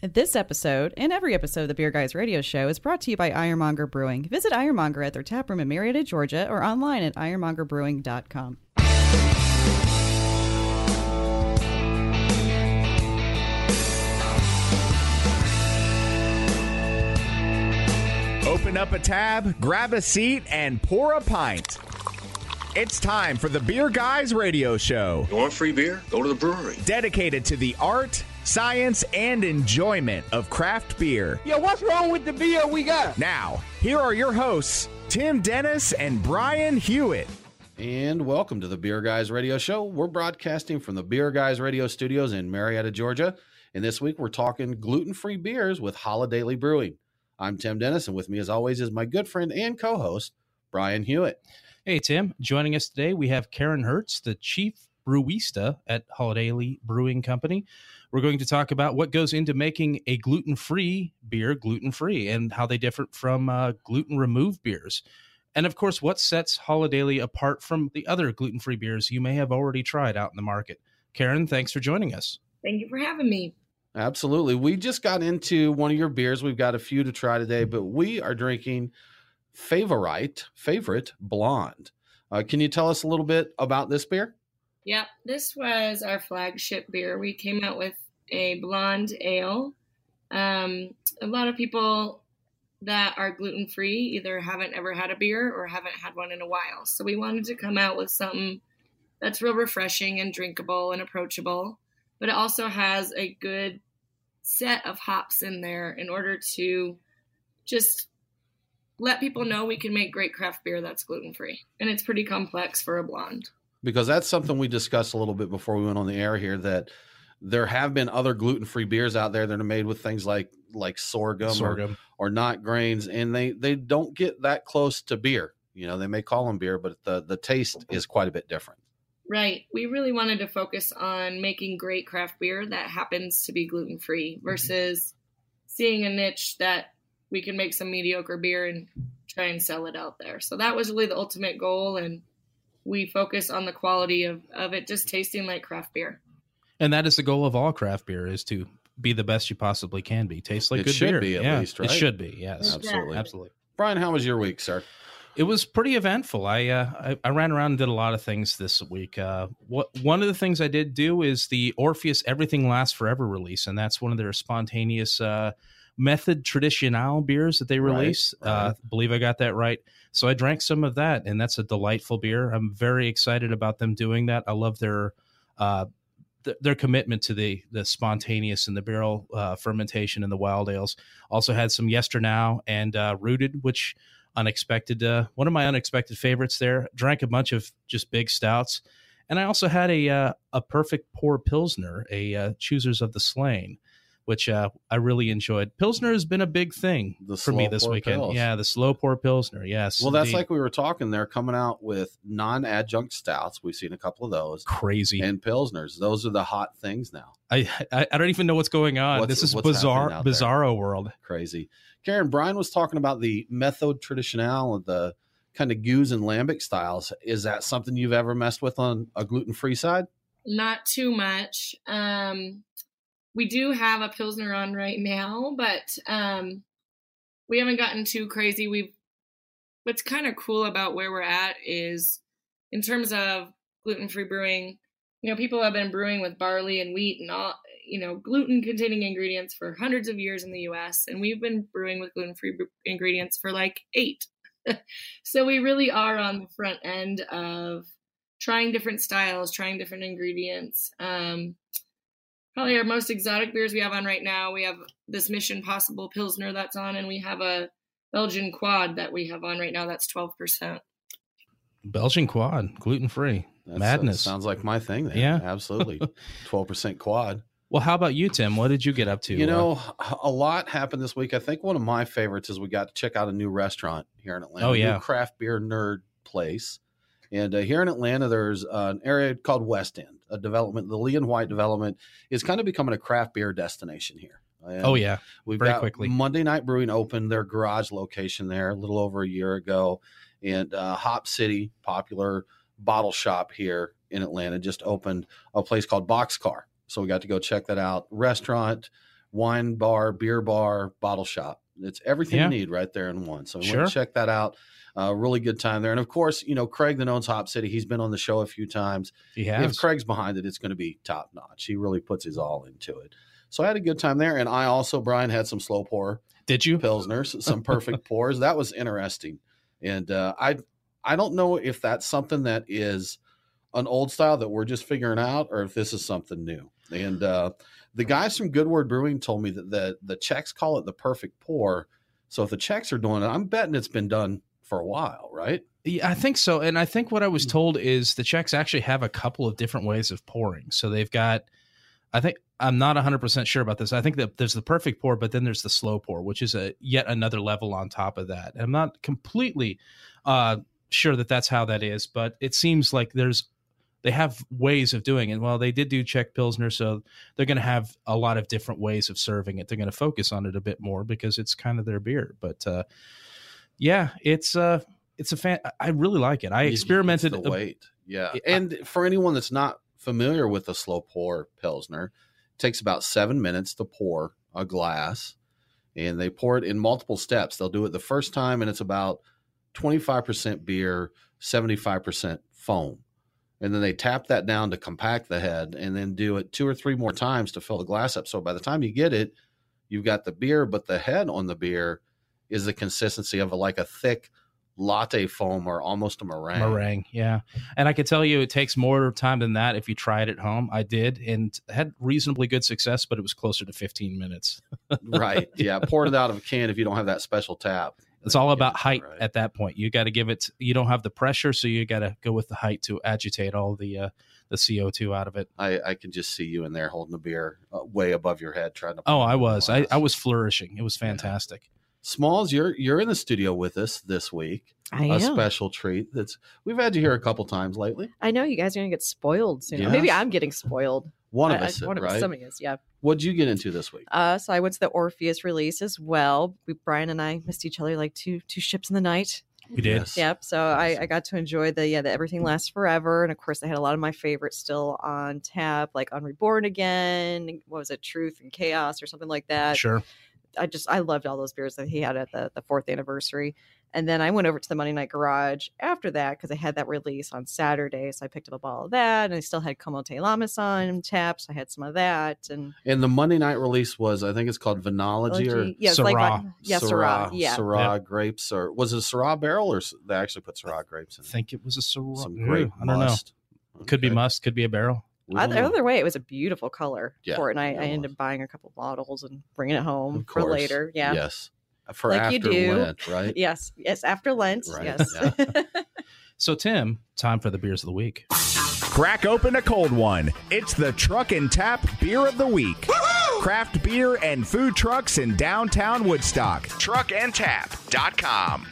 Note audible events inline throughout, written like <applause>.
This episode, and every episode of the Beer Guys radio show, is brought to you by Ironmonger Brewing. Visit Ironmonger at their taproom in Marietta, Georgia, or online at ironmongerbrewing.com. Open up a tab, grab a seat, and pour a pint. It's time for the Beer Guys radio show, You want free beer? Go to the brewery. dedicated to the art, science, and enjoyment of craft beer. Yeah, what's wrong with the beer we got? Now, here are your hosts, Tim Dennis and Brian Hewitt. And welcome to the Beer Guys Radio Show. We're broadcasting from the Beer Guys Radio Studios in Marietta, Georgia. And this week we're talking gluten free beers with Holidaily Brewing. I'm Tim Dennis, and with me, as always, is my good friend and co host, Brian Hewitt. Hey, Tim. Joining us today, we have Karen Hertz, the chief brewista at Holidaily Brewing Company. We're going to talk about what goes into making a gluten free beer gluten free and how they differ from uh, gluten removed beers. And of course, what sets Holidaily apart from the other gluten free beers you may have already tried out in the market. Karen, thanks for joining us. Thank you for having me. Absolutely. We just got into one of your beers. We've got a few to try today, but we are drinking Favorite, Favorite Blonde. Uh, can you tell us a little bit about this beer? Yep, this was our flagship beer. We came out with a blonde ale. Um, a lot of people that are gluten free either haven't ever had a beer or haven't had one in a while. So we wanted to come out with something that's real refreshing and drinkable and approachable, but it also has a good set of hops in there in order to just let people know we can make great craft beer that's gluten free. And it's pretty complex for a blonde. Because that's something we discussed a little bit before we went on the air here that there have been other gluten-free beers out there that are made with things like like sorghum, Sorghum. Or, or not grains and they they don't get that close to beer you know they may call them beer but the the taste is quite a bit different Right. We really wanted to focus on making great craft beer that happens to be gluten free mm-hmm. versus seeing a niche that we can make some mediocre beer and try and sell it out there. So that was really the ultimate goal. And we focus on the quality of, of it just tasting like craft beer. And that is the goal of all craft beer is to be the best you possibly can be. Taste like It good should beer. be at yeah, least, right? It should be, yes. Exactly. absolutely Absolutely. brian how was your week sir It was pretty eventful. I, uh, I I ran around and did a lot of things this week. Uh, what one of the things I did do is the Orpheus Everything Lasts Forever release, and that's one of their spontaneous uh, method traditional beers that they release. right. Uh, believe I got that right. So I drank some of that, and that's a delightful beer. I'm very excited about them doing that. I love their uh, th- their commitment to the the spontaneous and the barrel uh, fermentation and the wild ales. Also had some Yesternow and uh, Rooted, which unexpected uh, one of my unexpected favorites there. Drank a bunch of just big stouts, and I also had a uh, a perfect pour pilsner, a uh, Choosers of the Slain, which uh, I really enjoyed. Pilsner has been a big thing The for me this weekend. pils. Yeah, the slow pour pilsner. Yes. well that's indeed. like we were talking they're coming out with non-adjunct stouts we've seen a couple of those crazy. and pilsners those are the hot things now I, I I don't even know what's going on. What's- this is bizarre, happening there? bizarro world. crazy. Karen Brian was talking about the method traditional and the kind of gueuze and lambic styles. Is that something you've ever messed with on a gluten free side? Not too much. Um, we do have a Pilsner on right now, but um, we haven't gotten too crazy. We've what's kind of cool about where we're at is in terms of gluten free brewing, you know, people have been brewing with barley and wheat and all, you know, gluten containing ingredients for hundreds of years in the US. And we've been brewing with gluten free ingredients for like eight. <laughs> so we really are on the front end of trying different styles, trying different ingredients. Um, probably our most exotic beers we have on right now, we have this Mission Possible Pilsner that's on, and we have a Belgian Quad that we have on right now that's 12%. Belgian quad, gluten free. That's, Madness. sounds like my thing. There. Yeah. <laughs> absolutely. Twelve percent quad. Well, how about you, Tim? What did you get up to? You Uh, know, a lot happened this week. I think one of my favorites is we got to check out a new restaurant here in Atlanta. Oh, a new yeah. craft beer nerd place. And uh, here in Atlanta, there's uh, an area called West End, a development. The Lee and White development is kind of becoming a craft beer destination here. And oh yeah, We've very got quickly. Monday Night Brewing opened their garage location there a little over a year ago, and uh, Hop City, popular bottle shop here in Atlanta, just opened a place called Boxcar. So we got to go check that out. Restaurant, wine bar, beer bar, bottle shop. It's everything Yeah. you need right there in one. So Sure. sure. check that out. Uh, really good time there. And of course, you know, Craig that owns Hop City, he's been on the show a few times. He has. If Craig's behind it, it's going to be top notch. He really puts his all into it. So I had a good time there. And I also, Brian, had some slow pour Did you? pilsners, some perfect <laughs> pours. That was interesting, and uh, I I don't know if that's something that is an old style that we're just figuring out, or if this is something new. And uh, the guys from Good Word Brewing told me that the the Czechs call it the perfect pour. So if the Czechs are doing it, I'm betting it's been done for a while, right? Yeah, I think so. And I think what I Hmm. was told is the Czechs actually have a couple of different ways of pouring. So they've got, I think, I'm not 100% sure about this. I think that there's the perfect pour, but then there's the slow pour, which is a yet another level on top of that. And I'm not completely uh, sure that that's how that is, but it seems like there's, they have ways of doing it. Well, they did do Czech Pilsner, so they're going to have a lot of different ways of serving it. They're going to focus on it a bit more because it's kind of their beer. But uh, yeah, it's, uh, it's a fan. I really like it. I It's experimented. the weight, yeah. Yeah. And for anyone that's not familiar with the slow pour pilsner, it takes about seven minutes to pour a glass, and they pour it in multiple steps. They'll do it the first time, and it's about twenty five percent beer, seventy five percent foam, and then they tap that down to compact the head, and then do it two or three more times to fill the glass up. So by the time you get it, you've got the beer, but the head on the beer is the consistency of a, like a thick latte foam or almost a meringue. meringue yeah and i can tell you it takes more time than that if you try it at home i did and had reasonably good success but it was closer to 15 minutes <laughs> right. Yeah. Pour it out of a can if you don't have that special tap. it's all about Yeah, height right. at that point you got to give it you don't have the pressure so you got to go with the height to agitate all the uh the co2 out of it I, I can just see you in there holding the beer uh, way above your head trying to. oh i was I. I was flourishing it was fantastic Smalls, you're you're in the studio with us this week. I a am. special treat. That's we've had you here a couple times lately. I know you guys are gonna get spoiled soon. Yes. Maybe I'm getting spoiled. One of I- I- us, one of right? us, somebody is. Yeah. What'd you get into this week? Uh, so I went to the Orpheus release as well. We, Brian and I missed each other like two two ships in the night. we did Yes. Yep. So I, I got to enjoy the yeah the Everything Lasts Forever, and of course I had a lot of my favorites still on tap, like on Reborn Again. What was it, Truth and Chaos, or something like that. sure I just I loved all those beers that he had at the the fourth anniversary. And then I went over to the Monday Night Garage after that because I had that release on Saturday. So I picked up a bottle of that, and I still had Como Te Llamas on tap. So I had some of that, and And the Monday night release was, I think it's called Vinology or yeah, it's like Syrah. vodka- yeah, Syrah, yeah. Syrah grapes, or was it Syrah barrel, or they actually put Syrah grapes i in? it? think it was a Syrah. Some Ooh, grape i don't must. know could be Okay. must could be a barrel We don't either, other way, it was a beautiful color Yeah, for it. And I, I ended up buying a couple bottles and bringing it home Of for later. Yeah. Yes. For Like you after do. Lent, right? <laughs> Yes. Yes. After Lent. Right, Yes. <laughs> so tim time for the beers of the week Crack open a cold one. It's the Truck and Tap Beer of the Week. Craft beer and food trucks in downtown Woodstock. Truckandtap.com.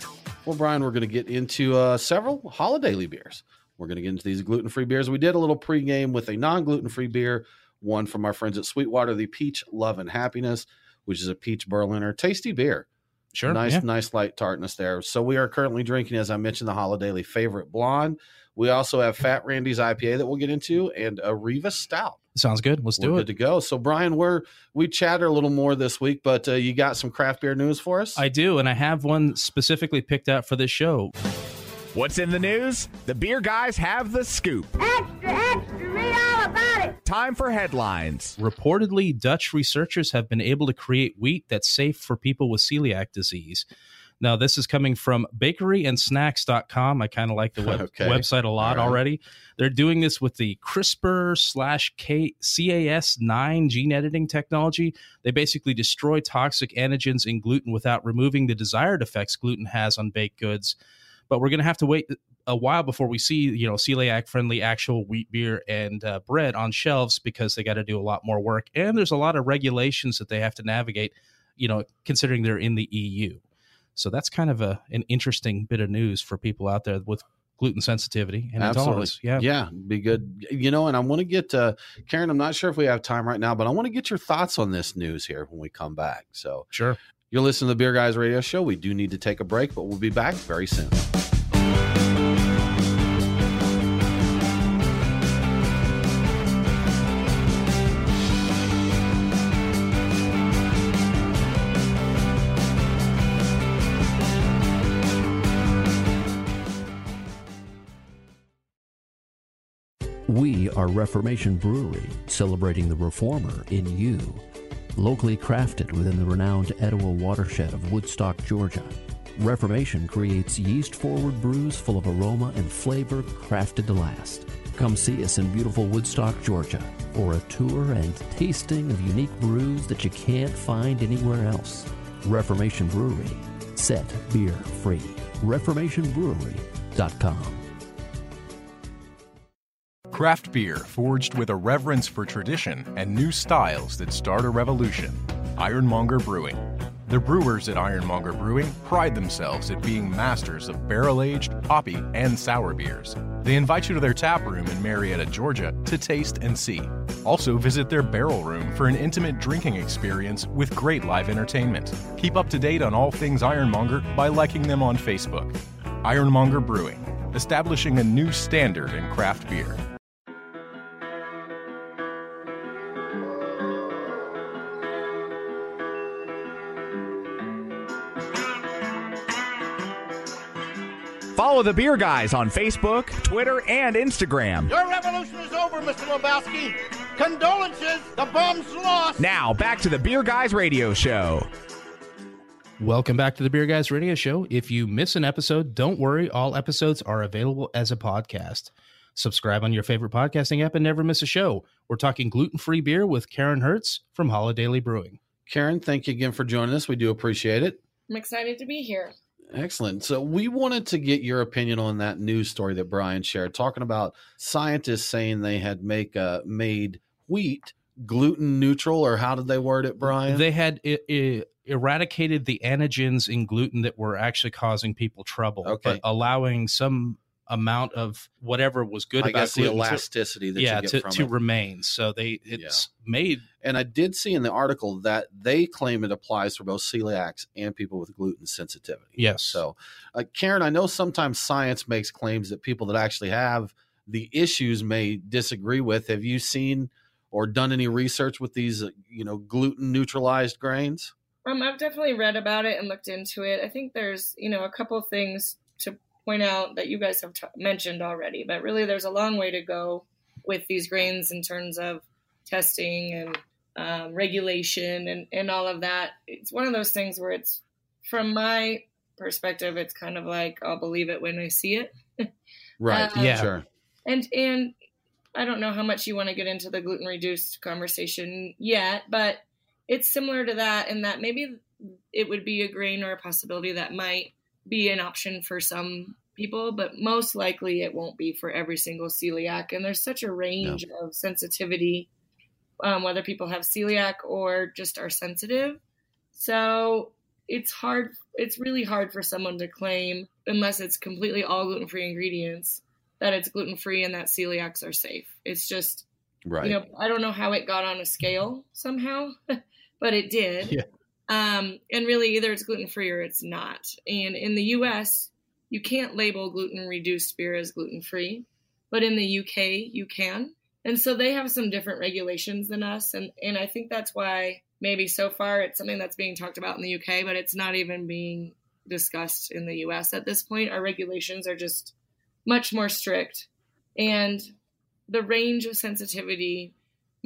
Well, Brian, we're going to get into uh, several holiday beers. We're going to get into these gluten free beers. We did a little pregame with a non gluten free beer, one from our friends at Sweetwater, the Peach Love and Happiness, which is a peach Berliner. Tasty beer. sure Nice, yeah. nice light tartness there. So we are currently drinking, as I mentioned, the Holidaily favorite blonde. We also have Fat Randy's IPA that we'll get into and a Riva Stout. sounds good let's we're do it. good to go. So Brian, we're we chatter a little more this week, but uh, you got some craft beer news for us? I do, and I have one specifically picked out for this show. What's in the news? The beer guys have the scoop. Extra, extra, read all about it. Time for headlines. Reportedly, Dutch researchers have been able to create wheat that's safe for people with celiac disease. Now, this is coming from bakeryandsnacks.com. I kind of like the web- <laughs> Okay. website a lot All right. already. They're doing this with the CRISPR slash CAS9 gene editing technology. They basically destroy toxic antigens in gluten without removing the desired effects gluten has on baked goods. But we're going to have to wait a while before we see, you know, celiac friendly actual wheat beer and uh, bread on shelves because they got to do a lot more work. And there's a lot of regulations that they have to navigate, you know, considering they're in the EU. So that's kind of a an interesting bit of news for people out there with gluten sensitivity and intolerance. Yeah. yeah, be good. You know, and I want to get uh, Karen. I'm not sure if we have time right now, but I want to get your thoughts on this news here when we come back. So Sure. You're listening to the Beer Guys Radio Show. We do need to take a break, but we'll be back very soon. We are Reformation Brewery, celebrating the reformer in you. Locally crafted within the renowned Etowah watershed of Woodstock, Georgia. Reformation creates yeast forward brews full of aroma and flavor crafted to last. Come see us in beautiful Woodstock, Georgia, for a tour and tasting of unique brews that you can't find anywhere else. Reformation Brewery, set beer free. ReformationBrewery.com. Craft beer forged with a reverence for tradition and new styles that start a revolution. Ironmonger Brewing. The brewers at Ironmonger Brewing pride themselves at being masters of barrel aged, hoppy, and sour beers. They invite you to their tap room in Marietta, Georgia to taste and see. Also, visit their barrel room for an intimate drinking experience with great live entertainment. Keep up to date on all things Ironmonger by liking them on Facebook. Ironmonger Brewing, establishing a new standard in craft beer. Follow the Beer Guys on Facebook, Twitter, and Instagram. Your revolution is over, Mr. Lebowski. Condolences, the bomb's lost. Now, back to the Beer Guys radio show. Welcome back to the Beer Guys Radio Show. If you miss an episode, don't worry. All episodes are available as a podcast. Subscribe on your favorite podcasting app and never miss a show. We're talking gluten free beer with Karen Hertz from Holidaily Brewing. Karen, thank you again for joining us. We do appreciate it. I'm excited to be here. Excellent. So we wanted to get your opinion on that news story that Brian shared, talking about scientists saying they had make uh, made wheat gluten neutral, or how did they word it, Brian? They had i i eradicated the antigens in gluten that were actually causing people trouble, Okay. but allowing some amount of whatever was good I about guess the gluten to- elasticity that yeah, you get to, from to it. remain. So they it's made And I did see in the article that they claim it applies for both celiacs and people with gluten sensitivity. Yes. So, uh, Karen, I know sometimes science makes claims that people that actually have the issues may disagree with. Have you seen or done any research with these, uh, you know, gluten neutralized grains? Um, I've definitely read about it and looked into it. I think there's, you know, a couple things to point out that you guys have t- mentioned already, but really there's a long way to go with these grains in terms of testing and um, regulation and, and all of that. It's one of those things where it's, from my perspective, it's kind of like I'll believe it when I see it. <laughs> Right. Uh, Yeah. Sure. And and I don't know how much you want to get into the gluten reduced conversation yet, but it's similar to that in that maybe it would be a grain or a possibility that might be an option for some people, but most likely it won't be for every single celiac. And there's such a range of sensitivity, um, whether people have celiac or just are sensitive. So it's hard. It's really hard for someone to claim, unless it's completely all gluten free ingredients, that it's gluten free and that celiacs are safe. It's just, Right. you know, I don't know how it got on a scale somehow, <laughs> but it did. Yeah. Um, and really, either it's gluten free or it's not. And in the US, you can't label gluten reduced beer as gluten free, but in the UK, you can. And so they have some different regulations than us. And, and I think that's why maybe so far it's something that's being talked about in the UK, but it's not even being discussed in the US at this point. Our regulations are just much more strict. And the range of sensitivity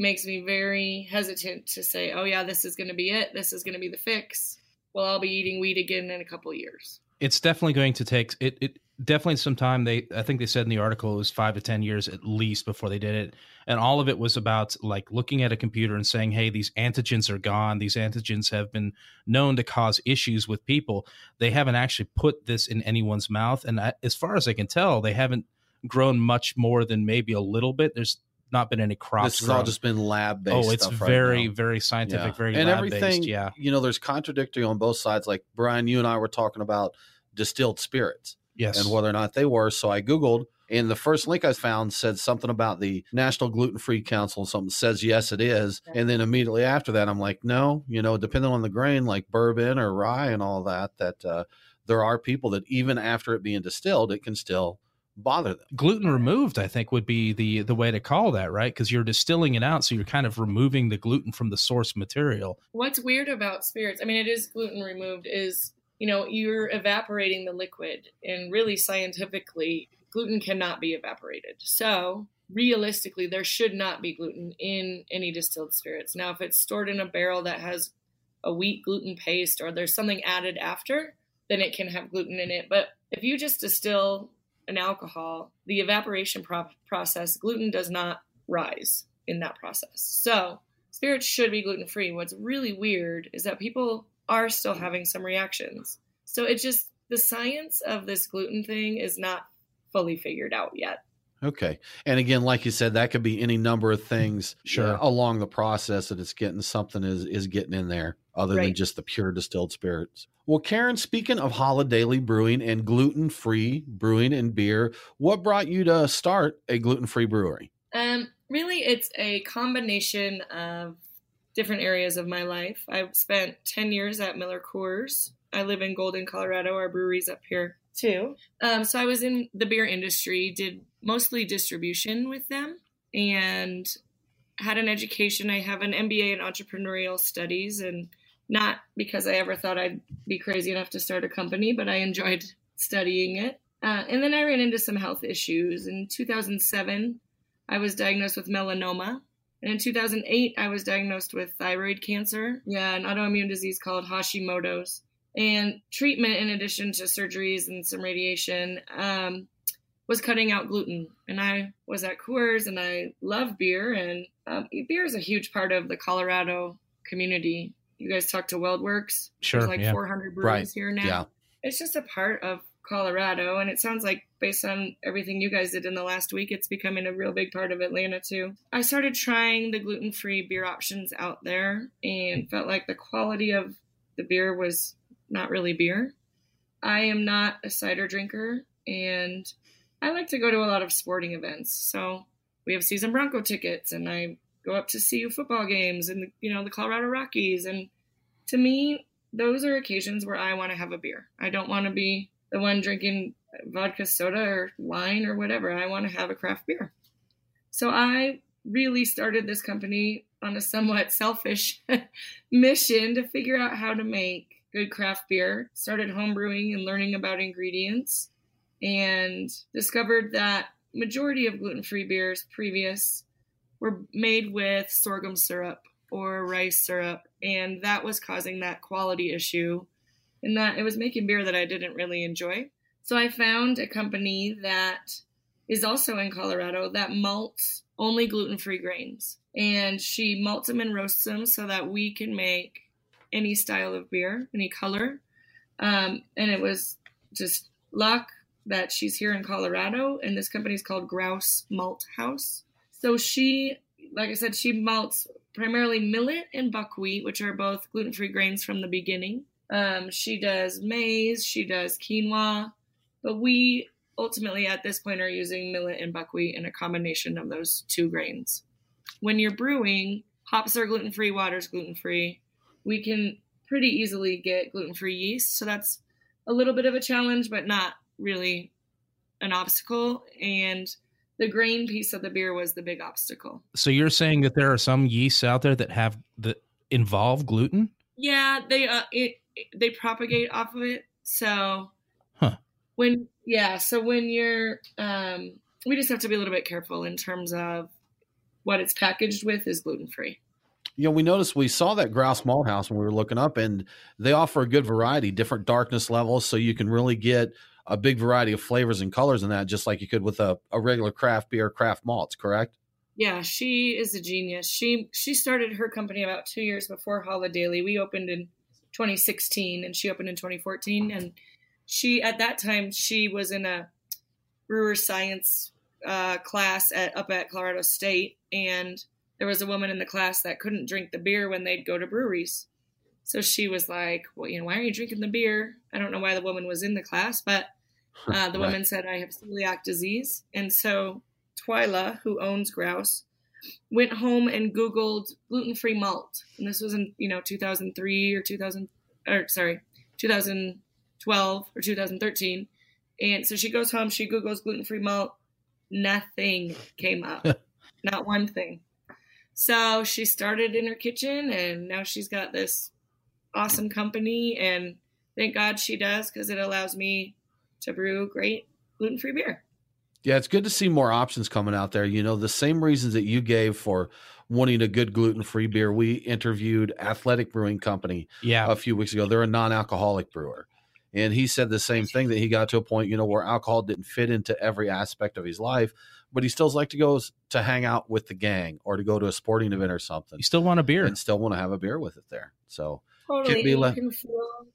makes me very hesitant to say, oh, yeah, this is going to be it. This is going to be the fix. Well, I'll be eating wheat again in a couple years. it's definitely going to take it, it definitely some time they i think they said in the article it was five to ten years at least before they did it and all of it was about like looking at a computer and saying hey these antigens are gone these antigens have been known to cause issues with people they haven't actually put this in anyone's mouth and I, as far as i can tell they haven't grown much more than maybe a little bit there's not been any crops this has all just been lab based. oh it's very very scientific very and lab-based, everything. yeah you know, there's contradictory on both sides. Like Brian, you and I were talking about distilled spirits yes and whether or not they were. So I googled, and the first link I found said something about the National Gluten Free Council. Something says yes, it is, and then immediately after that, I'm like, no, you know, depending on the grain, like bourbon or rye and all that, that uh, there are people that even after it being distilled, it can still bother them. gluten removed i think would be the the way to call that right because you're distilling it out so you're kind of removing the gluten from the source material What's weird about spirits, I mean, it is gluten removed, is, you know, you're evaporating the liquid. And really, scientifically, gluten cannot be evaporated. So realistically, there should not be gluten in any distilled spirits. Now, if it's stored in a barrel that has a wheat gluten paste or there's something added after, then it can have gluten in it. But if you just distill an alcohol, the evaporation pro- process, gluten does not rise in that process. So, spirits should be gluten free. What's really weird is that people are still having some reactions. So, it just, the science of this gluten thing is not fully figured out yet. Okay. And again, like you said, that could be any number of things Sure. along the process that it's getting something is is getting in there other than just the pure distilled spirits. Well, Karen, speaking of Holidaily Brewing and gluten-free brewing and beer, what brought you to start a gluten-free brewery? Um, really, it's a combination of different areas of my life. I've spent 10 years at Miller Coors. I live in Golden, Colorado. Our brewery's up here too. Um, so I was in the beer industry, did mostly distribution with them, and had an education. I have an MBA in entrepreneurial studies, and not because I ever thought I'd be crazy enough to start a company, but I enjoyed studying it. Uh, and then I ran into some health issues. In 2007, I was diagnosed with melanoma. And in 2008, I was diagnosed with thyroid cancer. Yeah, an autoimmune disease called Hashimoto's. And treatment, in addition to surgeries and some radiation, um, was cutting out gluten. And I was at Coors and I love beer. And um, beer is a huge part of the Colorado community. You guys talk to WeldWerks. Sure, There's like yeah. 400 breweries Right, here now. yeah. It's just a part of Colorado. And it sounds like, based on everything you guys did in the last week, it's becoming a real big part of Atlanta too. I started trying the gluten free beer options out there and felt like the quality of the beer was not really beer. I am not a cider drinker and I like to go to a lot of sporting events. So we have season Bronco tickets and I go up to see football games and you know the Colorado Rockies and to me those are occasions where I want to have a beer. I don't want to be the one drinking vodka soda or wine or whatever. I want to have a craft beer. So I really started this company on a somewhat <laughs> selfish <laughs> mission to figure out how to make good craft beer. Started homebrewing and learning about ingredients and discovered that majority of gluten-free beers previous were made with sorghum syrup or rice syrup and that was causing that quality issue and that it was making beer that I didn't really enjoy. So I found a company that is also in Colorado that malts only gluten-free grains and she malts them and roasts them so that we can make any style of beer, any color. Um, and it was just luck that she's here in Colorado, and this company is called Grouse Malt House. So she, like I said, she malts primarily millet and buckwheat, which are both gluten free grains from the beginning. Um, she does maize, she does quinoa, but we ultimately at this point are using millet and buckwheat in a combination of those two grains. When you're brewing, hops are gluten free, water's gluten free. We can pretty easily get gluten free yeast, so that's a little bit of a challenge, but not really an obstacle. And the grain piece of the beer was the big obstacle. So you're saying that there are some yeasts out there that have that involve gluten? Yeah, they uh, it they propagate off of it. So Huh. when yeah, so when you're um, we just have to be a little bit careful in terms of what it's packaged with is gluten free. You know, we noticed we saw that Grouse Malt House when we were looking up, and they offer a good variety, different darkness levels, so you can really get a big variety of flavors and colors in that, just like you could with a, a regular craft beer, craft malts. Correct? Yeah, she is a genius. She she started her company about two years before Holidaily. We opened in 2016, and she opened in 2014. And she at that time she was in a brewer science uh, class at up at Colorado State, and there was a woman in the class that couldn't drink the beer when they'd go to breweries. So she was like, "Well, you know, why are you drinking the beer?" I don't know why the woman was in the class, but <laughs> uh, the Right. woman said, "I have celiac disease," and so Twila, who owns Grouse, went home and Googled gluten-free malt, and this was in you know 2003 or 2000 or sorry 2012 or 2013, and so she goes home, she Googles gluten-free malt, nothing came up, <laughs> not one thing. So she started in her kitchen, and now she's got this awesome company, and thank God she does because it allows me to brew great gluten-free beer. Yeah, it's good to see more options coming out there. You know, the same reasons that you gave for wanting a good gluten free beer. We interviewed Athletic Brewing Company Yeah. a few weeks ago. They're a non alcoholic brewer. And he said the same thing that he got to a point, you know, where alcohol didn't fit into every aspect of his life, but he still like to go to hang out with the gang or to go to a sporting event or something. You still want a beer. and still want to have a beer with it there. So Totally. Can't be and le- can feel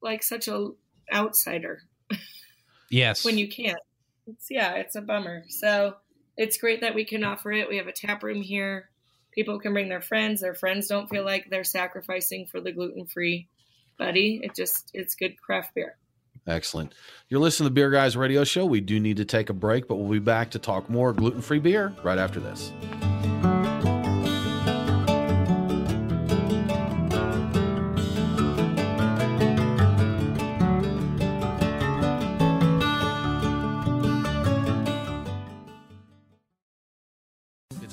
like such a outsider <laughs> Yes. when you can't. It's yeah, it's a bummer. So it's great that we can offer it. We have a tap room here. People can bring their friends. Their friends don't feel like they're sacrificing for the gluten free buddy. It just it's good craft beer. excellent. You're listening to the Beer Guys Radio Show. We do need to take a break, but we'll be back to talk more gluten free beer right after this.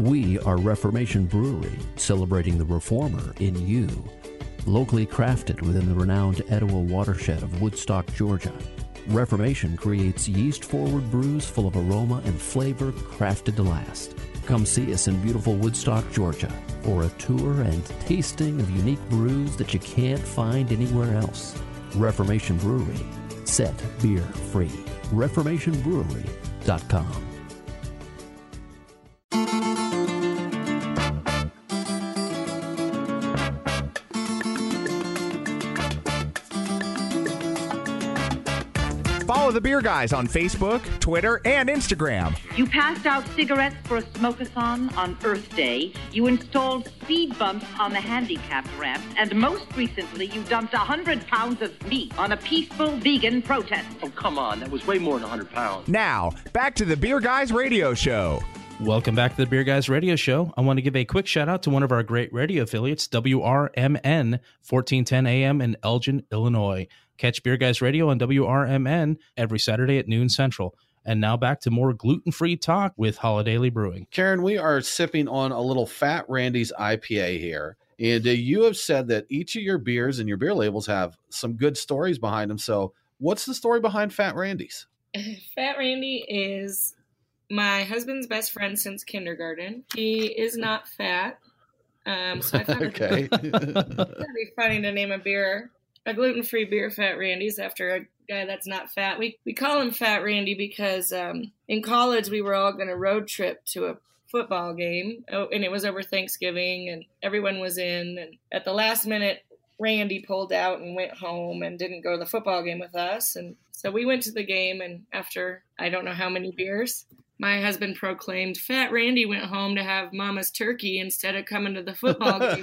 We are Reformation Brewery, celebrating the reformer in you. Locally crafted within the renowned Etowah watershed of Woodstock, Georgia. Reformation creates yeast forward brews full of aroma and flavor crafted to last. Come see us in beautiful Woodstock, Georgia for a tour and tasting of unique brews that you can't find anywhere else. Reformation Brewery, set beer free. ReformationBrewery.com. Follow the Beer Guys on Facebook, Twitter, and Instagram. You passed out cigarettes for a smoke-a-thon on Earth Day. You installed speed bumps on the handicapped ramps. And most recently, you dumped 100 pounds of meat on a peaceful vegan protest. Oh, come on. That was way more than 100 pounds. Now, back to the Beer Guys Radio Show. Welcome back to the Beer Guys Radio Show. I want to give a quick shout out to one of our great radio affiliates, WRMN 1410 AM in Elgin, Illinois. Catch Beer Guys Radio on WRMN every Saturday at noon Central. And now back to more gluten free talk with Holidaily Brewing. Karen, we are sipping on a little Fat Randy's IPA here. And uh, you have said that each of your beers and your beer labels have some good stories behind them. So, what's the story behind Fat Randy's? <laughs> Fat Randy is my husband's best friend since kindergarten. He is not fat. Um, so I thought Okay. <laughs> it'd be funny to name a beer, a gluten free beer, Fat Randy's, after a guy that's not fat. We, we call him Fat Randy because um, in college we were all going to road trip to a football game, oh, and it was over Thanksgiving, and everyone was in. And at the last minute, Randy pulled out and went home and didn't go to the football game with us. And so we went to the game, and after I don't know how many beers, my husband proclaimed Fat Randy went home to have Mama's turkey instead of coming to the football <laughs> game.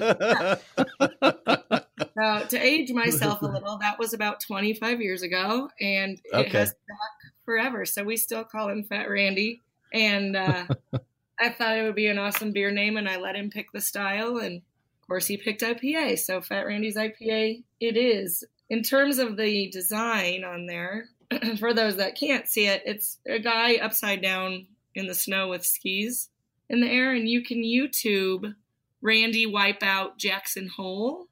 now, to age myself a little, that was about 25 years ago, and it Okay. has stuck forever. So we still call him Fat Randy. And uh, <laughs> I thought it would be an awesome beer name, and I let him pick the style. And of course, he picked IPA. So Fat Randy's IPA it is. In terms of the design on there, <clears throat> for those that can't see it, it's a guy upside down in the snow with skis in the air, and you can YouTube Randy Wipeout Jackson Hole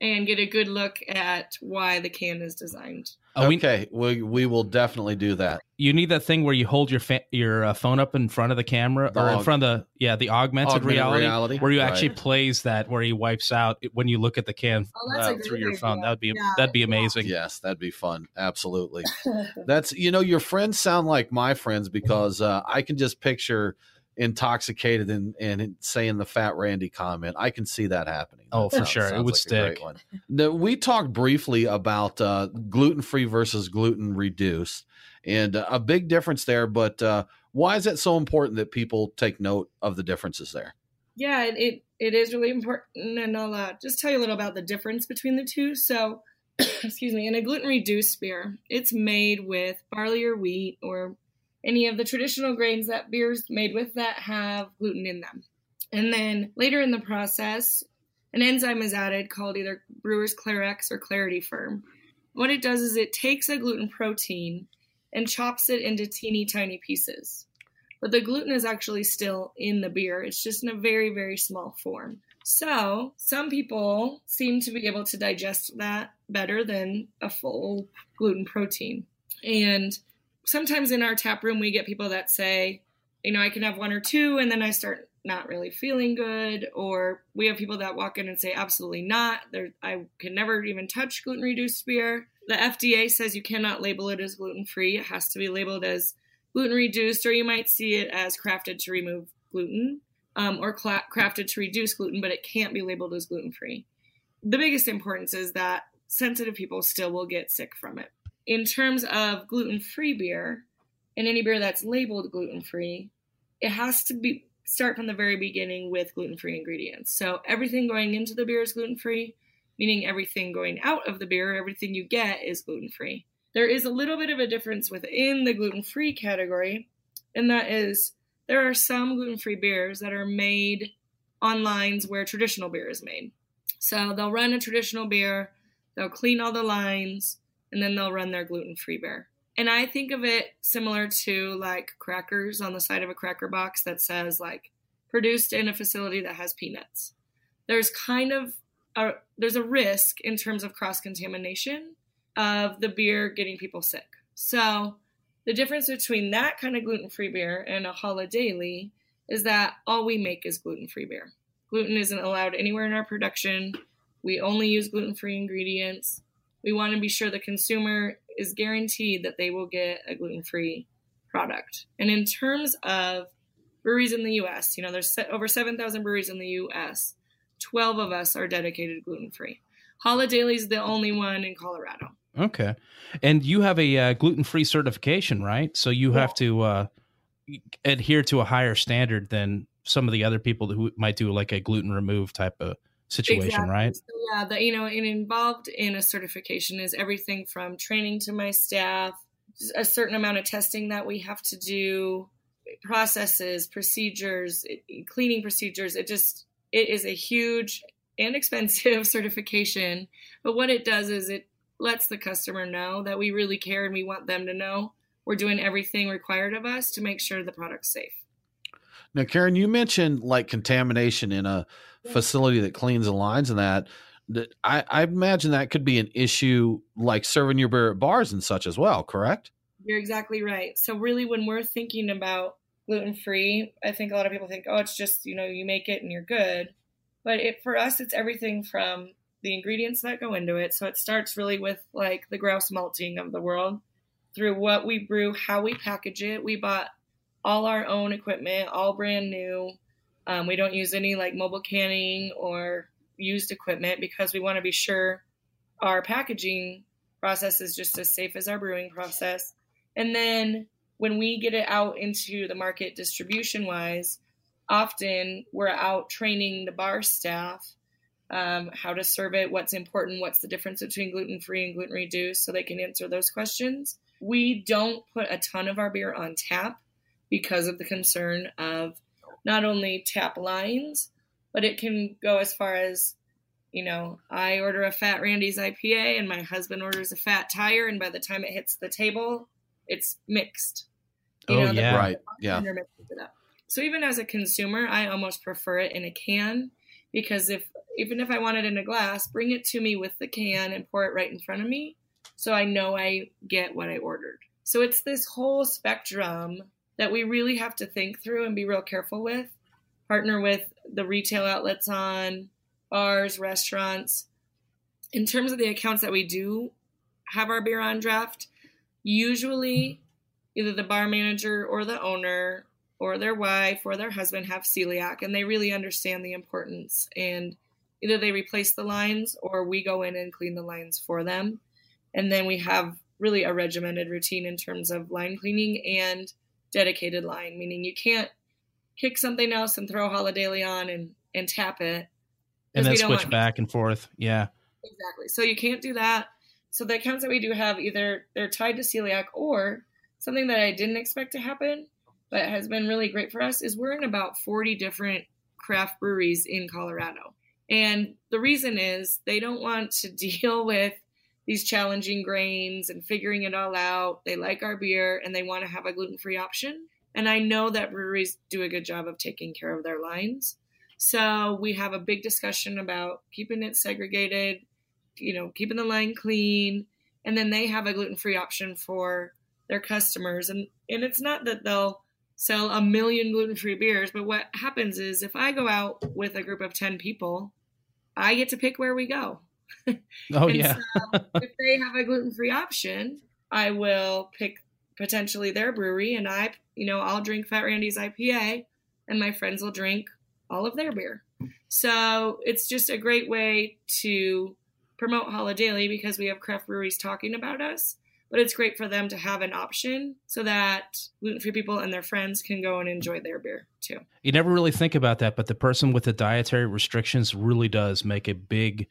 and get a good look at why the can is designed. We- okay, we, we will definitely do that. You need that thing where you hold your fa- your uh, phone up in front of the camera The or in front of the yeah the augmented, Augmented reality, reality, where you right. actually plays that where he wipes out when you look at the can Oh, uh, through your phone. That would be Yeah, that'd be yeah. amazing. Yes, that'd be fun. Absolutely. <laughs> That's you know, your friends sound like my friends because uh, I can just picture intoxicated and, and saying the fat Randy comment. I can see that happening. Oh, That for sounds- sure. It would like a great stick. one. Now, we talked briefly about uh, gluten free versus gluten reduced, and uh, a big difference there. But uh, why is it so important that people take note of the differences there? Yeah, it, it, it is really important, and I'll uh, just tell you a little about the difference between the two. So, <clears throat> excuse me, in a gluten reduced beer, it's made with barley or wheat or any of the traditional grains that beer's made with that have gluten in them. And then later in the process, an enzyme is added called either Brewer's Clarex or Clarity Ferm. What it does is it takes a gluten protein and chops it into teeny tiny pieces. But the gluten is actually still in the beer, it's just in a very, very small form. So, some people seem to be able to digest that better than a full gluten protein. And sometimes in our tap room, we get people that say, you know, I can have one or two, and then I start not really feeling good. Or we have people that walk in and say, absolutely not. There, I can never even touch gluten reduced beer. The FDA says you cannot label it as gluten free. It has to be labeled as gluten reduced, or you might see it as crafted to remove gluten um, or crafted to reduce gluten, but it can't be labeled as gluten free. The biggest importance is that sensitive people still will get sick from it. In terms of gluten free beer, and any beer that's labeled gluten free, it has to be start from the very beginning with gluten free ingredients. So everything going into the beer is gluten free, meaning everything going out of the beer, everything you get is gluten free. There is a little bit of a difference within the gluten free category, and that is there are some gluten free beers that are made on lines where traditional beer is made. So they'll run a traditional beer, they'll clean all the lines, and then they'll run their gluten free beer. And I think of it similar to like crackers on the side of a cracker box that says like produced in a facility that has peanuts. There's kind of a, there's a risk in terms of cross contamination of the beer getting people sick. So the difference between that kind of gluten-free beer and a Holidaily is that all we make is gluten-free beer. Gluten isn't allowed anywhere in our production. We only use gluten-free ingredients. We want to be sure the consumer is guaranteed that they will get a gluten free product. And in terms of breweries in the US, you know, there's over 7,000 breweries in the US. 12 of us are dedicated gluten free. Holidaily is the only one in Colorado. Okay. And you have a uh, gluten free certification, right? So you have to uh, adhere to a higher standard than some of the other people who might do like a gluten remove type of situation, exactly. right? So, yeah, that you know, and involved in a certification is everything from training to my staff, a certain amount of testing that we have to do, processes, procedures, cleaning procedures. It just it is a huge and expensive <laughs> certification, but what it does is it lets the customer know that we really care and we want them to know we're doing everything required of us to make sure the product's safe. Now, Karen, you mentioned like contamination in a facility that cleans the lines and that. that I, I imagine that could be an issue like serving your beer at bars and such as well, correct? You're exactly right. So, really, when we're thinking about gluten free, I think a lot of people think, oh, it's just, you know, you make it and you're good. But it, for us, it's everything from the ingredients that go into it. So, it starts really with like the grouse malting of the world through what we brew, how we package it. We bought all our own equipment, all brand new. Um, we don't use any like mobile canning or used equipment because we want to be sure our packaging process is just as safe as our brewing process. And then when we get it out into the market distribution wise, often we're out training the bar staff um, how to serve it, what's important, what's the difference between gluten free and gluten reduced, so they can answer those questions. We don't put a ton of our beer on tap because of the concern of not only tap lines, but it can go as far as, you know, I order a Fat Randy's IPA and my husband orders a Fat Tire, and by the time it hits the table, it's mixed. You oh, know, yeah. Right. Yeah. So even as a consumer, I almost prefer it in a can because if even if I want it in a glass, bring it to me with the can and pour it right in front of me so I know I get what I ordered. So it's this whole spectrum that we really have to think through and be real careful with. Partner with the retail outlets on, bars, restaurants. In terms of the accounts that we do have our beer on draft, usually either the bar manager or the owner or their wife or their husband have celiac and they really understand the importance and either they replace the lines or we go in and clean the lines for them and then we have really a regimented routine in terms of line cleaning and dedicated line, meaning you can't kick something else and throw Holidaily on and, and tap it. And then switch back and forth. Yeah. Exactly. So you can't do that. So the accounts that we do have either they're tied to celiac or something that I didn't expect to happen, but has been really great for us is we're in about 40 different craft breweries in Colorado. And the reason is they don't want to <laughs> deal with these challenging grains and figuring it all out. They like our beer and they want to have a gluten free option. And I know that breweries do a good job of taking care of their lines. So we have a big discussion about keeping it segregated, you know, keeping the line clean. And then they have a gluten free option for their customers. And, and it's not that they'll sell a million gluten free beers, but what happens is if I go out with a group of 10 people, I get to pick where we go. Oh yeah. so if they have a gluten free option, I will pick potentially their brewery, and I, you know, I'll drink Fat Randy's IPA, and my friends will drink all of their beer. So it's just a great way to promote Holidaily because we have craft breweries talking about us. But it's great for them to have an option so that gluten free people and their friends can go and enjoy their beer too. You never really think about that, but the person with the dietary restrictions really does make a big,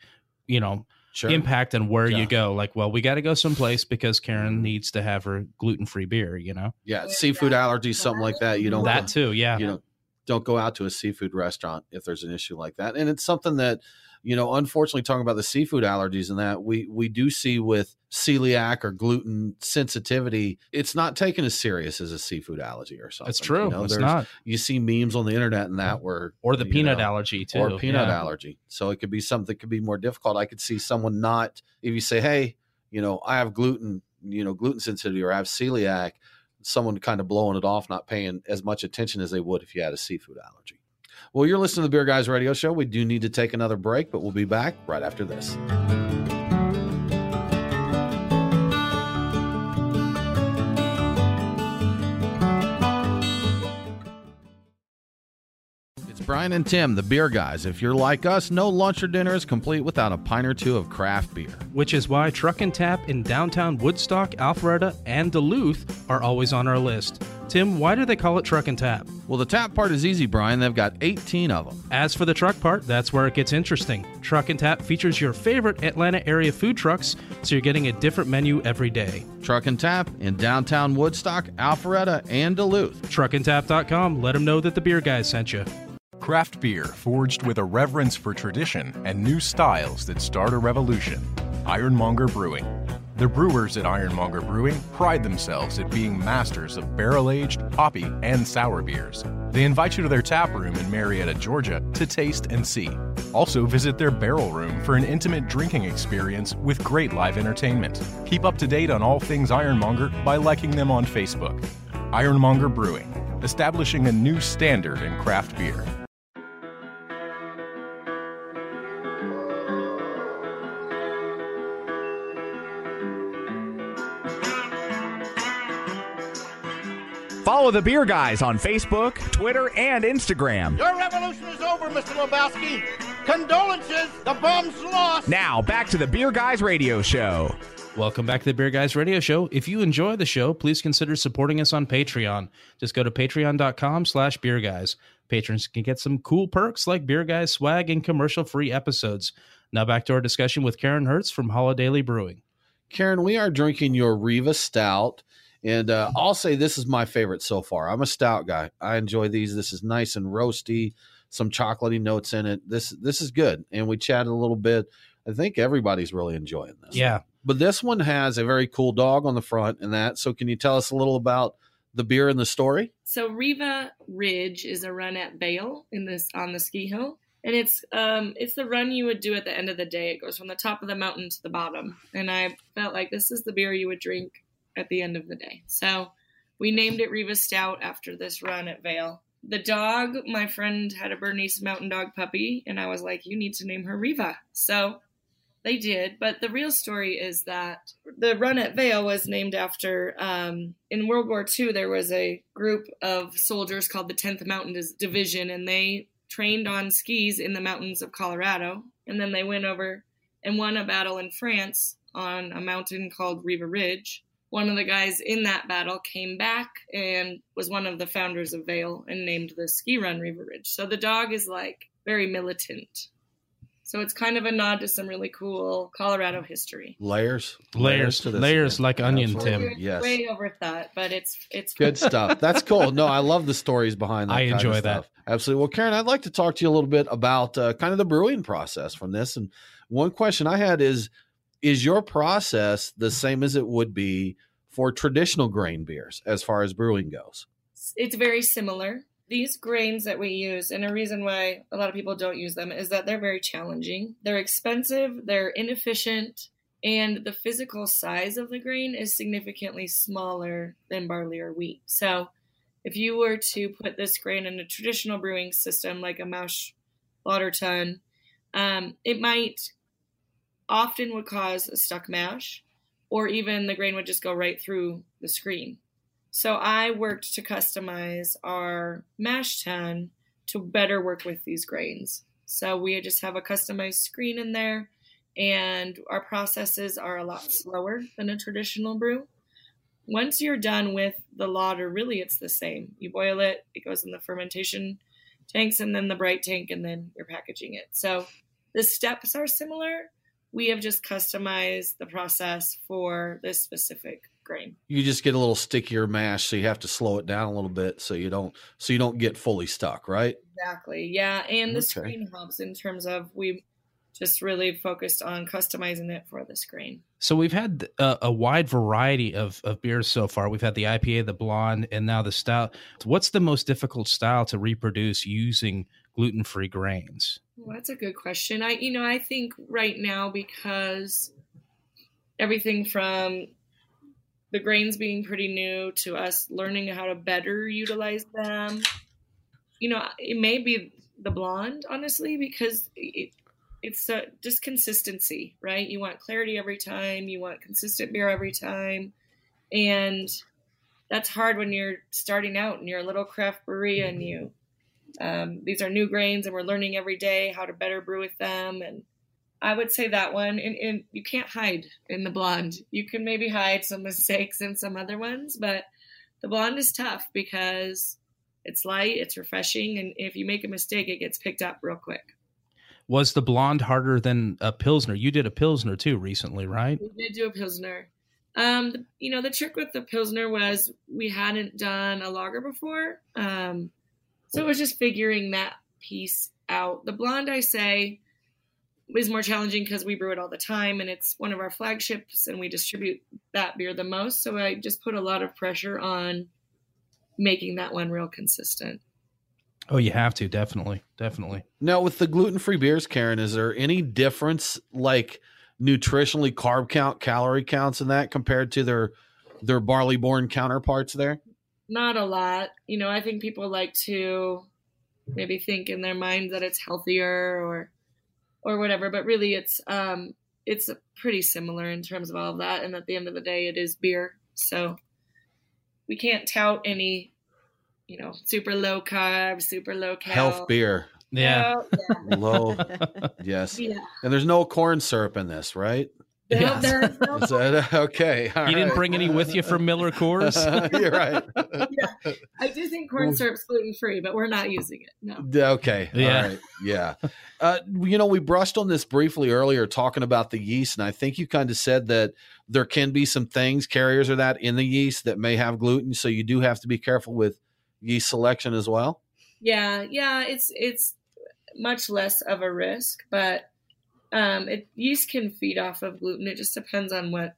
you know, Sure. impact and where Yeah. you go. Like, well, we got to go someplace because Karen mm-hmm. needs to have her gluten free beer. You know, Yeah, seafood allergies, something like that. You don't that too. Yeah, you know don't go out to a seafood restaurant if there's an issue like that and it's something that you know unfortunately talking about the seafood allergies and that we we do see with celiac or gluten sensitivity it's not taken as serious as a seafood allergy or something It's true. you know, It's not. you see memes on the internet and that where or the peanut know, allergy too, or peanut Yeah. allergy so it could be something that could be more difficult i could see someone not if you say hey you know i have gluten you know gluten sensitivity or i have celiac someone kind of blowing it off not paying as much attention as they would if you had a seafood allergy well you're listening to the beer guys radio show we do need to take another break but we'll be back right after this It's Brian and Tim, the beer guys. If you're like us, no lunch or dinner is complete without a pint or two of craft beer. Which is why Truck and Tap in downtown Woodstock, Alpharetta, and Duluth are always on our list. Tim, why do they call it Truck and Tap? Well, the tap part is easy, Brian. They've got 18 of them. As for the truck part, that's where it gets interesting. Truck and Tap features your favorite Atlanta area food trucks, so you're getting a different menu every day. Truck and Tap in downtown Woodstock, Alpharetta, and Duluth. Truckandtap.com, let them know that the beer guys sent you. Craft beer forged with a reverence for tradition and new styles that start a revolution. Ironmonger Brewing. The brewers at Ironmonger Brewing pride themselves at being masters of barrel aged, hoppy, and sour beers. They invite you to their tap room in Marietta, Georgia to taste and see. Also, visit their barrel room for an intimate drinking experience with great live entertainment. Keep up to date on all things Ironmonger by liking them on Facebook. Ironmonger Brewing, establishing a new standard in craft beer. Follow the Beer Guys on Facebook, Twitter, and Instagram. Your revolution is over, Mr. Lebowski. Condolences, the bomb's lost. Now, back to the Beer Guys Radio Show. Welcome back to the Beer Guys Radio Show. If you enjoy the show, please consider supporting us on Patreon. Just go to patreon.com slash beer guys. Patrons can get some cool perks like beer guys swag and commercial free episodes. Now back to our discussion with Karen Hertz from Holidaily Brewing. Karen, we are drinking your Riva Stout. And uh, I'll say this is my favorite so far. I'm a stout guy. I enjoy these. This is nice and roasty, some chocolatey notes in it. This this is good. And we chatted a little bit. I think everybody's really enjoying this. Yeah. But this one has a very cool dog on the front and that. So can you tell us a little about the beer and the story? So Riva Ridge is a run at Vail in this on the ski hill. And it's um it's the run you would do at the end of the day. It goes from the top of the mountain to the bottom. And I felt like this is the beer you would drink at the end of the day. So we named it Riva Stout after this run at Vail. The dog, my friend had a Bernese Mountain Dog puppy, and I was like, you need to name her Riva. So they did. But the real story is that the run at Vail was named after, um, in World War II, there was a group of soldiers called the 10th Mountain Division, and they trained on skis in the mountains of Colorado. And then they went over and won a battle in France on a mountain called Riva Ridge one of the guys in that battle came back and was one of the founders of Vail and named the ski run Riva Ridge. So the dog is like very militant. So it's kind of a nod to some really cool Colorado history. Layers, Layers, to this layers again. like onion, Absolutely. Tim. Yes. Way overthought, but it's it's Good stuff. That's cool. No, I love the stories behind that. I kind of enjoy that. stuff. Absolutely. Well, Karen, I'd like to talk to you a little bit about uh, kind of the brewing process from this. And one question I had is Is your process the same as it would be for traditional grain beers as far as brewing goes? it's very similar. These grains that we use, and a reason why a lot of people don't use them is that they're very challenging. They're expensive, they're inefficient, and the physical size of the grain is significantly smaller than barley or wheat. So, if you were to put this grain in a traditional brewing system like a mash lauter tun, um, it might often would cause a stuck mash, or even the grain would just go right through the screen. So I worked to customize our mash tun to better work with these grains. So we just have a customized screen in there, and our processes are a lot slower than a traditional brew. Once you're done with the lauter, really it's the same. You boil it, it goes in the fermentation tanks, and then the bright tank, and then you're packaging it. So the steps are similar. We have just customized the process for this specific grain. You just get a little stickier mash, so you have to slow it down a little bit so you don't so you don't get fully stuck, right? Exactly. Yeah, and the Okay. screen helps in terms of we just really focused on customizing it for the screen. So we've had a, uh, a wide variety of, of beers so far. We've had the IPA, the blonde, and now the stout. What's the most difficult style to reproduce using gluten free grains? Well, that's a good question. I, you know, I think right now because everything from the grains being pretty new to us learning how to better utilize them, you know, it may be the blonde, honestly, because it, it's uh, just consistency, right? You want clarity every time, you want consistent beer every time, and that's hard when you're starting out and you're a little craft brewery and you um, these are new grains and we're learning every day how to better brew with them and i would say that one and, and you can't hide in the blonde you can maybe hide some mistakes in some other ones but the blonde is tough because it's light it's refreshing and if you make a mistake it gets picked up real quick Was the blonde harder than a Pilsner? You did a Pilsner too recently, right? We did do a pilsner. Um, you know, the trick with the pilsner was we hadn't done a lager before, um, so it was just figuring that piece out. The blonde, I say, is more challenging because we brew it all the time, and it's one of our flagships, and we distribute that beer the most. So I just put a lot of pressure on making that one real consistent. Oh, you have to definitely, definitely. Now, with the gluten free beers, Karen, is there any difference like nutritionally carb count, calorie counts in that compared to their their barley born counterparts there? Not a lot. You know, I think people like to maybe think in their mind that it's healthier or or whatever, but really it's um it's pretty similar in terms of all of that and at the end of the day it is beer. So we can't tout any you know, super low carb, super low cal. Health beer. Yeah. No, Low. <laughs> yes. yeah. And there's no corn syrup in this, right? No, Yeah. there <laughs> is no- Is that okay? all You didn't bring any with you from Miller Coors? <laughs> You're right. I do think corn syrup's gluten free, but we're not using it. No. Okay. Yeah. All right. Yeah. Uh, you know, we brushed on this briefly earlier, talking about the yeast, and I think you kind of said that there can be some things, carriers or that, in the yeast that may have gluten. So you do have to be careful with yeast selection as well. Yeah, yeah, it's it's much less of a risk, but um, it yeast can feed off of gluten. It just depends on what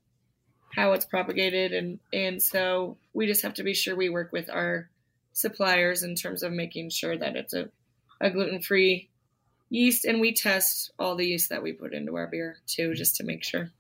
how it's propagated, and and so we just have to be sure we work with our suppliers in terms of making sure that it's a, a gluten free yeast, and we test all the yeast that we put into our beer too, just to make sure.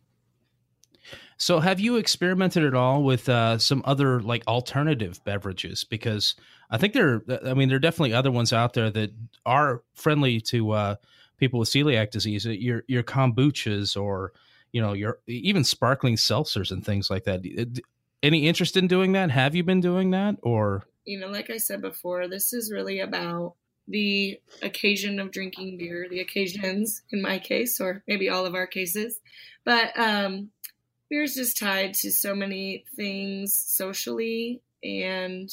So, have you experimented at all with uh, some other like alternative beverages? Because I think there, I mean, there are definitely other ones out there that are friendly to uh, people with celiac disease. Your your kombuchas or you know your even sparkling seltzers and things like that. Uh, Any interest in doing that? Have you been doing that or? you know, like I said before, this is really about the occasion of drinking beer, the occasions in my case, or maybe all of our cases. But um, beer is just tied to so many things socially, and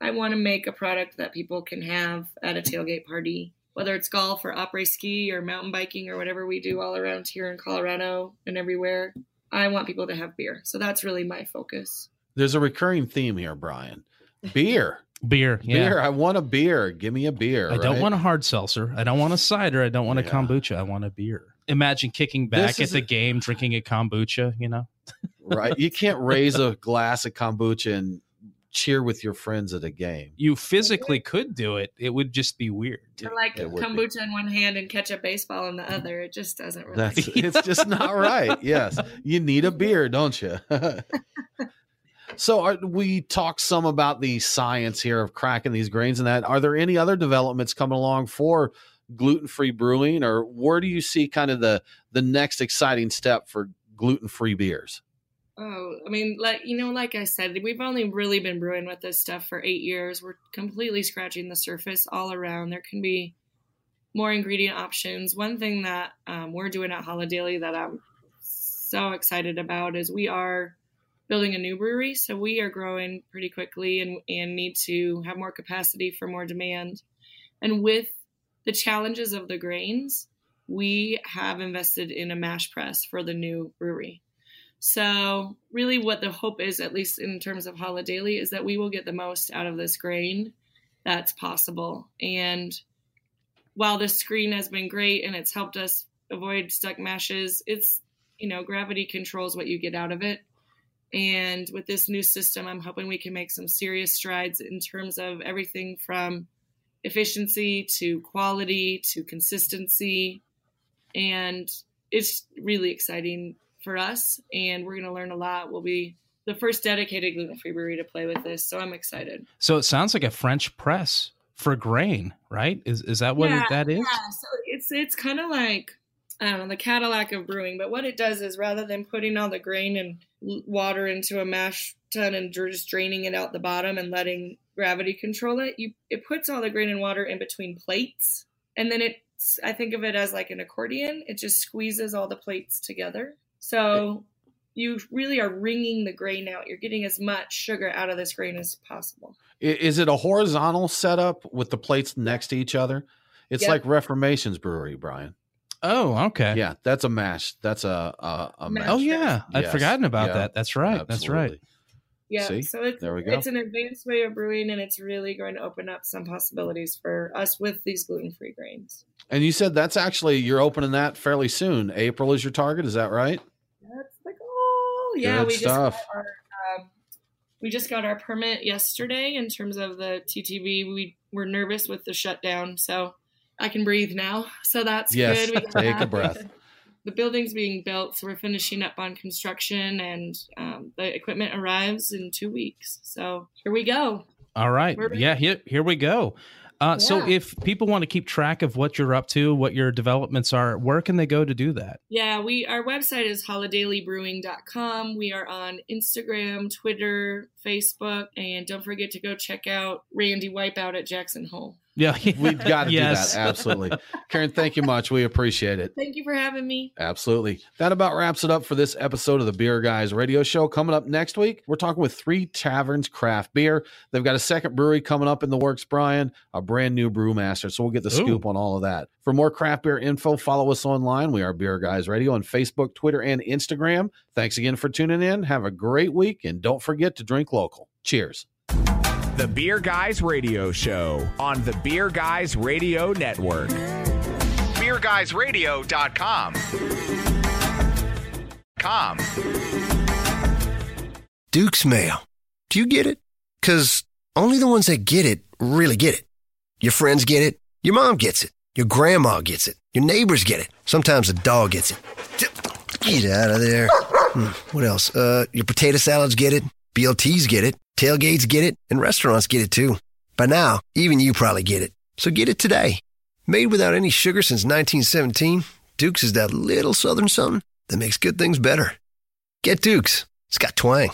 I want to make a product that people can have at a tailgate party whether it's golf or après ski or mountain biking or whatever we do all around here in Colorado and everywhere. I want people to have beer. So that's really my focus. There's a recurring theme here, Brian. Beer. <laughs> Beer, yeah. Beer. I want a beer. Give me a beer. I don't want a hard seltzer. I don't want a cider. I don't want a kombucha. I want a beer. Imagine kicking back This at the a- game, drinking a kombucha. You know, right. You can't raise a glass of kombucha and cheer with your friends at a game. you mm-hmm. physically could do it. It would just be weird. Or like it kombucha in one hand and catch a baseball in the other. It just doesn't really. That's <laughs> it's just not right. Yes, you need a mm-hmm. beer, don't you? <laughs> so are, we talked some about the science here of cracking these grains and that. Are there any other developments coming along for gluten-free brewing, or where do you see kind of the the next exciting step for gluten-free beers? Oh, I mean, like you know, like I said, we've only really been brewing with this stuff for eight years. We're completely scratching the surface all around. There can be more ingredient options. One thing that um, we're doing at Holidaily that I'm so excited about is we are building a new brewery. So we are growing pretty quickly and and need to have more capacity for more demand. And with the challenges of the grains, we have invested in a mash press for the new brewery. So, really, what the hope is, at least in terms of Holidaily, is that we will get the most out of this grain that's possible. And while the screen has been great and it's helped us avoid stuck mashes, it's, you know, gravity controls what you get out of it. And with this new system, I'm hoping we can make some serious strides in terms of everything from efficiency to quality to consistency. And it's really exciting for us. And we're going to learn a lot. We'll be the first dedicated gluten free brewery to play with this. So I'm excited. So it sounds like a French press for grain, right? Is is that what it, that is? Yeah, so it's it's kind of like I don't know the Cadillac of brewing, but what it does is rather than putting all the grain and water into a mash tun and just draining it out the bottom and letting gravity control it, you it puts all the grain and water in between plates, and then it I think of it as like an accordion. It just squeezes all the plates together. So you really are wringing the grain out. You're getting as much sugar out of this grain as possible. Is it a horizontal setup with the plates next to each other? It's Yep. like Reformation's brewery, Brian. Oh, okay. Yeah, that's a mash. That's a a, a mash. Oh yeah, I'd forgotten about Yeah, that. That's right. That's right. Yeah, See? so it's There we go. it's an advanced way of brewing, and it's really going to open up some possibilities for us with these gluten free grains. And you said that's actually you're opening that fairly soon. April is your target. Is that right? The. Yeah, Good we stuff. just got our um, we just got our permit yesterday in terms of the TTB. We were nervous with the shutdown, so I can breathe now. So that's Yes, good. Take a breath. The building's being built, so we're finishing up on construction, and um, the equipment arrives in two weeks. So here we go. All right. Yeah, here here we go. Uh, So if people want to keep track of what you're up to, what your developments are, where can they go to do that? Yeah, we our website is holidailybrewing.com. We are on Instagram, Twitter, Facebook, and don't forget to go check out Randy Wipeout at Jackson Hole. Yeah, <laughs> We've got to Yes. do that. Absolutely. Karen, thank you much. We appreciate it. Thank you for having me. Absolutely. That about wraps it up for this episode of the Beer Guys radio show. Coming up next week, we're talking with Three Taverns Craft Beer. They've got a second brewery coming up in the works, Brian, a brand new brewmaster. So we'll get the Ooh. scoop on all of that. For more craft beer info, follow us online. We are Beer Guys Radio on Facebook, Twitter, and Instagram. Thanks again for tuning in. Have a great week, and don't forget to drink local. Cheers. The Beer Guys Radio Show on the Beer Guys Radio Network. BeerGuysRadio.com. Com. Duke's Mayo. Do you get it? Because only the ones that get it really get it. Your friends get it. Your mom gets it. Your grandma gets it. Your neighbors get it. Sometimes a dog gets it. Get out of there. Hmm, what else? Uh, your potato salads get it. BLTs get it. Tailgates get it. And restaurants get it too. By now, even you probably get it. So get it today. Made without any sugar since 1917, Duke's is that little southern something that makes good things better. Get Duke's. It's got twang.